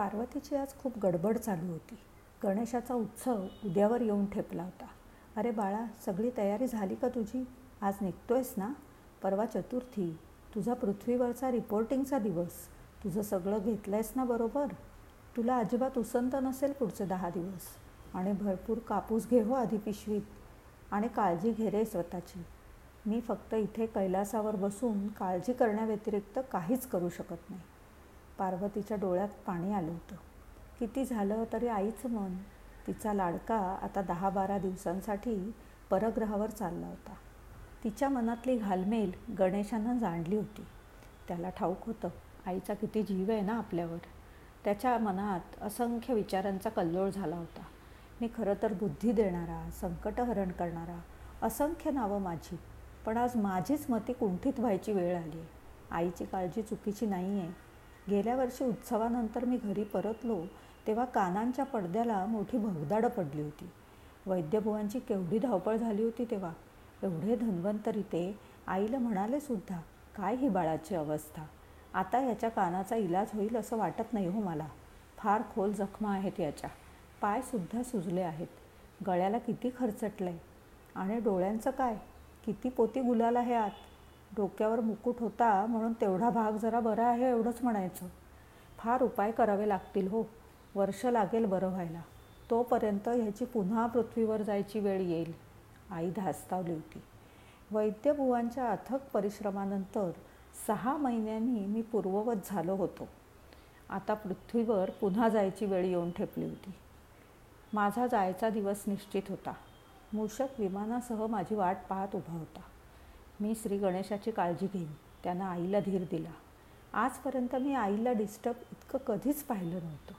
पार्वतीची आज खूप गडबड चालू होती. गणेशाचा उत्सव उद्यावर येऊन ठेपला होता. अरे बाळा सगळी तयारी झाली का तुझी? आज निघतोयस ना? परवा चतुर्थी. तुझा पृथ्वीवरचा रिपोर्टिंगचा दिवस. तुझं सगळं घेतलं आहेस ना बरोबर? तुला अजिबात उसंत नसेल पुढचे दहा दिवस. आणि भरपूर कापूस घे हो आधी पिशवीत. आणि काळजी घे रे स्वतःची. मी फक्त इथे कैलासावर बसून काळजी करण्याव्यतिरिक्त काहीच करू शकत नाही. पार्वतीच्या डोळ्यात पाणी आलं होतं. किती झालं तरी आईचं मन तिचा लाडका आता दहा बारा दिवसांसाठी परग्रहावर चालला होता. तिच्या मनातली घालमेल गणेशानं जाणली होती. त्याला ठाऊक होतं आईचा किती जीव आहे ना आपल्यावर. त्याच्या मनात असंख्य विचारांचा कल्लोळ झाला होता. मी खरं तर बुद्धी देणारा संकटहरण करणारा असंख्य नावं माझी पण आज माझीच मती कुंठित व्हायची वेळ आली आहे. आईची काळजी चुकीची नाही आहे गेल्या वर्षी उत्सवानंतर मी घरी परतलो तेव्हा कानांच्या पडद्याला मोठी भगदाडं पडली होती. वैद्यभुवांची केवढी धावपळ झाली होती तेव्हा. एवढे धन्वंतरी ते आईला म्हणाले सुद्धा काय ही बाळाची अवस्था. आता याच्या कानाचा इलाज होईल असं वाटत नाही हो मला. फार खोल जखमा आहेत याच्या. पायसुद्धा सुजले आहेत. गळ्याला किती खर्चटलं आहे आणि डोळ्यांचं काय? किती पोती गुलाल आहे आत. डोक्यावर मुकुट होता म्हणून तेवढा भाग जरा बरा आहे एवढंच म्हणायचं. फार उपाय करावे लागतील हो. वर्ष लागेल बरं व्हायला. तोपर्यंत ह्याची पुन्हा पृथ्वीवर जायची वेळ येईल. आई धास्तावली होती. वैद्यबुवांच्या अथक परिश्रमानंतर सहा महिन्यांनी मी पूर्ववत झालो होतो. आता पृथ्वीवर पुन्हा जायची वेळ येऊन ठेपली होती. माझा जायचा दिवस निश्चित होता. मूषक विमानासह माझी वाट पाहत उभा होता. मी श्री गणेशाची काळजी घेईन. त्यानं आईला धीर दिला. आजपर्यंत मी आईला डिस्टर्ब इतकं कधीच पाहिलं नव्हतं.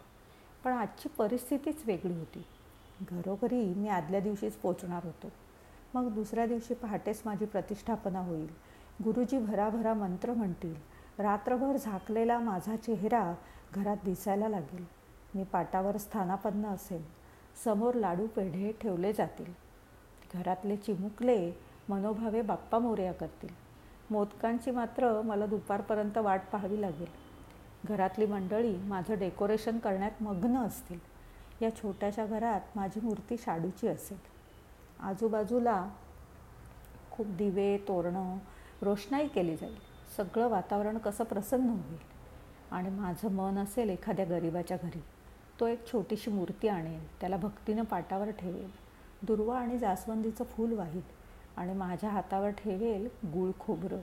पण आजची परिस्थितीच वेगळी होती. घरोघरी मी आदल्या दिवशीच पोचणार होतो. मग दुसऱ्या दिवशी पहाटेच माझी प्रतिष्ठापना होईल. गुरुजी भराभरा मंत्र म्हणतील. रात्रभर झाकलेला माझा चेहरा घरात दिसायला लागेल. मी पाटावर स्थानापन्न असेल समोर लाडू पेढे ठेवले जातील. घरातले चिमुकले मनोभावे बाप्पा मोर्या करतील. मोदकांची मात्र मला दुपारपर्यंत वाट पाहावी लागेल. घरातली मंडळी माझं डेकोरेशन करण्यात मग्न असतील. या छोट्याशा घरात माझी मूर्ती शाडूची असेल. आजूबाजूला खूप दिवे तोरणं रोषणाई केली जाईल. सगळं वातावरण कसं प्रसन्न होईल? आणि माझं मन असेल एखाद्या गरिबाच्या घरी. तो एक छोटीशी मूर्ती आणेल. त्याला भक्तीनं पाटावर ठेवेल. दुर्वा आणि जास्वंदीचं फूल वाहील. आणि माझ्या हातावर ठेवेल गुळ खोबरं.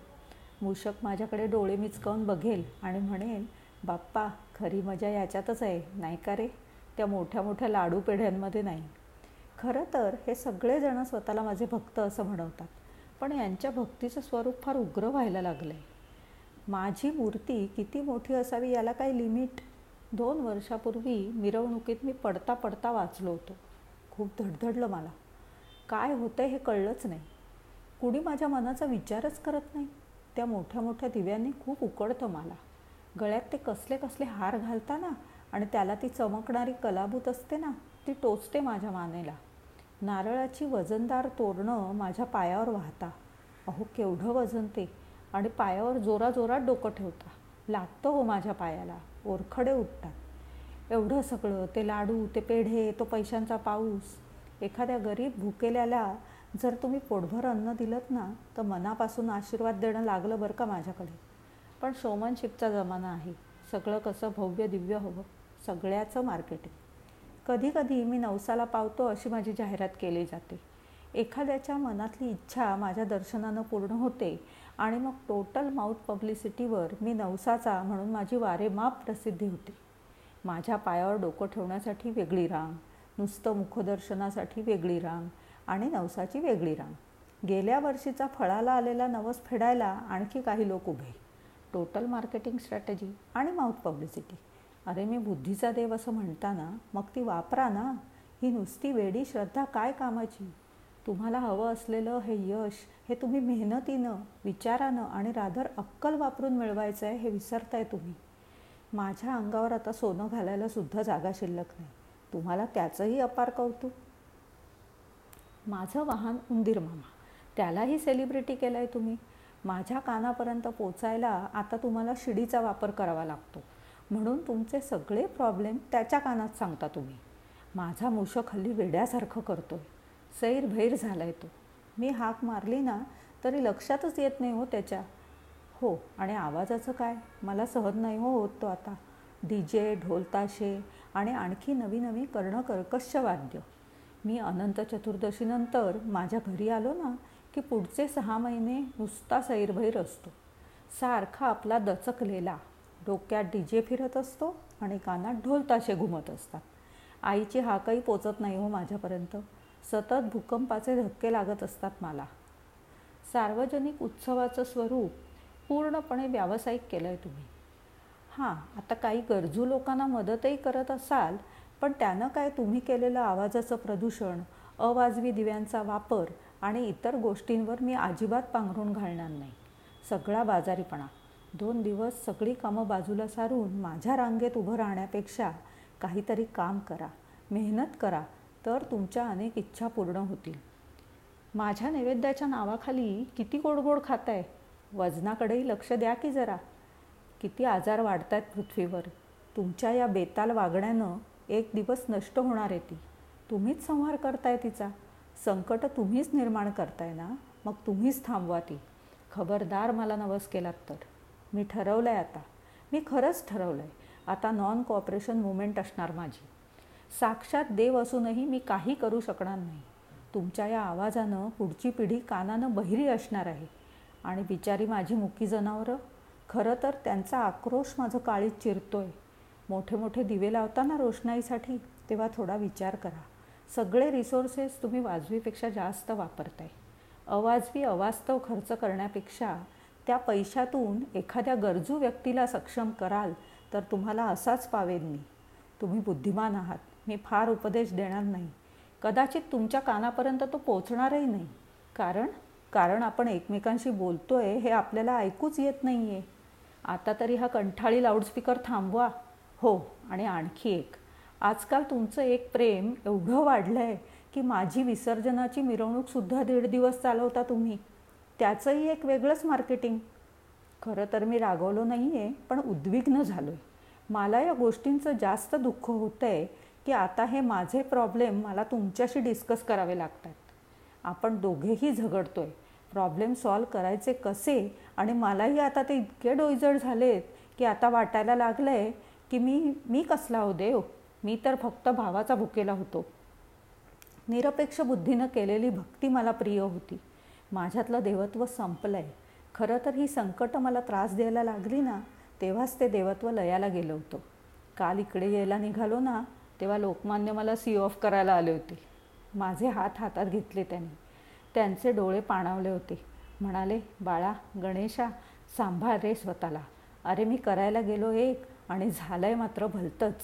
मूषक माझ्याकडे डोळे मिचकावून बघेल आणि म्हणेल बाप्पा खरी मजा याच्यातच आहे नाही का रे? त्या मोठ्या मोठ्या लाडू पेढ्यांमध्ये नाही. खरं तर हे सगळेजणं स्वतःला माझे भक्त असं म्हणवतात पण यांच्या भक्तीचं स्वरूप फार उग्र व्हायला लागलं आहे माझी मूर्ती किती मोठी असावी याला काही लिमिट? दोन वर्षापूर्वी मिरवणुकीत मी पडता पडता वाचलो होतो. खूप धडधडलं मला. काय होतं हे कळलंच नाही. कुणी माझ्या मनाचा विचारच करत नाही. त्या मोठ्या मोठ्या दिव्यांनी खूप उकडतं मला. गळ्यात ते कसले कसले हार घालताना आणि त्याला ती चमकणारी कलाभूत असते ना ती टोचते माझ्या मानेला. नारळाची वजनदार तोरणं माझ्या पायावर वाहता. अहो केवढं वजन ते. आणि पायावर जोराजोरात डोकं ठेवता. लागतं हो माझ्या पायाला. ओरखडे उठतात. एवढं सगळं ते लाडू ते पेढे तो पैशांचा पाऊस. एखाद्या गरीब भुकेल्याला जर तुम्ही पोटभर अन्न दिलं ना तर मनापासून आशीर्वाद देणं लागलं बरं का माझ्याकडे? पण शोमनशिपचा जमाना आहे. सगळं कसं भव्य दिव्य हवं. सगळ्याचं मार्केटिंग कधी कधी मी नवसाला पावतो अशी माझी जाहिरात केली जाते. एखाद्याच्या मनातली इच्छा माझ्या दर्शनानं पूर्ण होते आणि मग टोटल माउथ पब्लिसिटीवर मी नवसाचा म्हणून माझी वारेमाप प्रसिद्धी होते. माझ्या पायावर डोकं ठेवण्यासाठी वेगळी रांग नुसतं मुखदर्शनासाठी वेगळी रांग आणि नवसाची वेगळी रांग. गेल्या वर्षीचा फळाला आलेला नवस फेडायला आणखी काही लोक उभे. टोटल मार्केटिंग स्ट्रॅटेजी आणि माउथ पब्लिसिटी. अरे मी बुद्धीचा देव असं म्हणताना मग ती वापरा ना. ही नुसती वेडी श्रद्धा काय कामाची? तुम्हाला हवं असलेलं हे यश हे तुम्ही मेहनतीनं विचारानं आणि राधर अक्कल वापरून मिळवायचं आहे हे विसरताय तुम्ही. माझ्या अंगावर आता सोनं घालायला सुद्धा जागा शिल्लक नाही. तुम्हाला त्याचंही अपार कौतुक? माझं वाहन उंदीर मामा. त्यालाही सेलिब्रिटी केलं आहे तुम्ही. माझ्या कानापर्यंत पोचायला आता तुम्हाला शिडीचा वापर करावा लागतो. म्हणून तुमचे सगळे प्रॉब्लेम त्याच्या कानात सांगता तुम्ही. माझा मूषक हल्ली वेड्यासारखं करतो आहे सैरभैर आहे तो. मी हाक मारली ना तरी लक्षातच येत नाही हो त्याच्या. हो आणि आवाजाचं काय? मला सहज नाही हो होत तो आता. डी जे ढोलताशे आणि आणखी नवी नवी कर्णकर्कश वाद्य मी अनंत चतुर्दशीनंतर माझ्या घरी आलो ना की पुढचे सहा महिने नुसता सैरभैर असतो. सारखा आपला दचकलेला. डोक्यात डी जे फिरत असतो आणि कानात ढोलताशे घुमत असतात. आईची हाकही पोचत नाही हो माझ्यापर्यंत. सतत भूकंपाचे धक्के लागत असतात मला. सार्वजनिक उत्सवाचं स्वरूप पूर्णपणे व्यावसायिक केलं आहे तुम्ही. हां आता काही गरजू लोकांना मदतही करत असाल पण त्यानं काय तुम्ही केलेलं आवाजाचं प्रदूषण अवाजवी दिव्यांचा वापर आणि इतर गोष्टींवर मी अजिबात पांघरून घालणार नाही. सगळा बाजारीपणा. दोन दिवस सगळी कामं बाजूला सारून माझ्या रांगेत उभं राहण्यापेक्षा काहीतरी काम करा मेहनत करा तर तुमच्या अनेक इच्छा पूर्ण होतील. माझ्या नैवेद्याच्या नावाखाली किती गोडगोड खात आहे वजनाकडेही लक्ष द्या की जरा. किती आजार वाढत आहेत पृथ्वीवर. तुमच्या या बेताल वागण्यानं एक दिवस नष्ट होणार आहे ती. तुम्हीच संहार करताय तिचा. संकट तुम्हीच निर्माण करताय ना? मग तुम्हीच थांबवा ती. खबरदार मला नवस केलात तर. मी ठरवलं आहे आता. मी खरंच ठरवलं आहे आता नॉन कॉपरेशन मुवमेंट असणार माझी. साक्षात देव असूनही मी काही करू शकणार नाही. तुमच्या या आवाजानं पुढची पिढी कानानं बहिरी असणार आहे. आणि बिचारी माझी मुकी जनावरं? खरं तर त्यांचा आक्रोश माझं काळीत चिरतोय. मोठे मोठे दिवे लावताना रोषणाईसाठी तेव्हा थोडा विचार करा. सगळे रिसोर्सेस तुम्ही वाजवीपेक्षा जास्त वापरताय. अवाजवी अवास्तव खर्च करण्यापेक्षा त्या पैशातून एखाद्या गरजू व्यक्तीला सक्षम कराल तर तुम्हाला असाच पावेन मी. तुम्ही बुद्धिमान आहात. मी फार उपदेश देणार नाही. कदाचित तुमच्या कानापर्यंत तो पोचणारही नाही. कारण कारण आपण एकमेकांशी बोलतोय हे आपल्याला ऐकूच येत नाही आहे आता तरी हा कंठाळी लाऊडस्पीकर थांबवा. हो आणि आणखी एक. आजकाल तुमचं एक प्रेम एवढं वाढलं आहे की माझी विसर्जनाची मिरवणूकसुद्धा दीड दिवस चालवता तुम्ही. त्याचंही एक वेगळंच मार्केटिंग. खरं तर मी रागवलो नाही आहे पण उद्विग्न झालो आहे मला या गोष्टींचं जास्त दुःख होतं आहे की आता हे माझे प्रॉब्लेम मला तुमच्याशी डिस्कस करावे लागतात. आपण दोघेही झगडतो आहे प्रॉब्लेम सॉल्व करायचे कसे? आणि मलाही आता ते इतके डोईजड झालेत की आता वाटायला लागलं आहे की मी मी कसला हो देव? मी तर फक्त भावाचा भुकेला होतो. निरपेक्ष बुद्धीनं केलेली भक्ती मला प्रिय होती. माझ्यातलं देवत्व संपलं आहे खरं तर ही संकटं मला त्रास द्यायला लागली ना तेव्हाच ते देवत्व लयाला गेलं होतं. काल इकडे यायला निघालो ना तेव्हा लोकमान्य मला सी ऑफ करायला आले होते. माझे हात हातात घेतले त्यांनी. त्यांचे डोळे पाणावले होते. म्हणाले बाळा गणेशा सांभाळ रे स्वतःला. अरे मी करायला गेलो एक आणि झालं आहे मात्र भलतंच.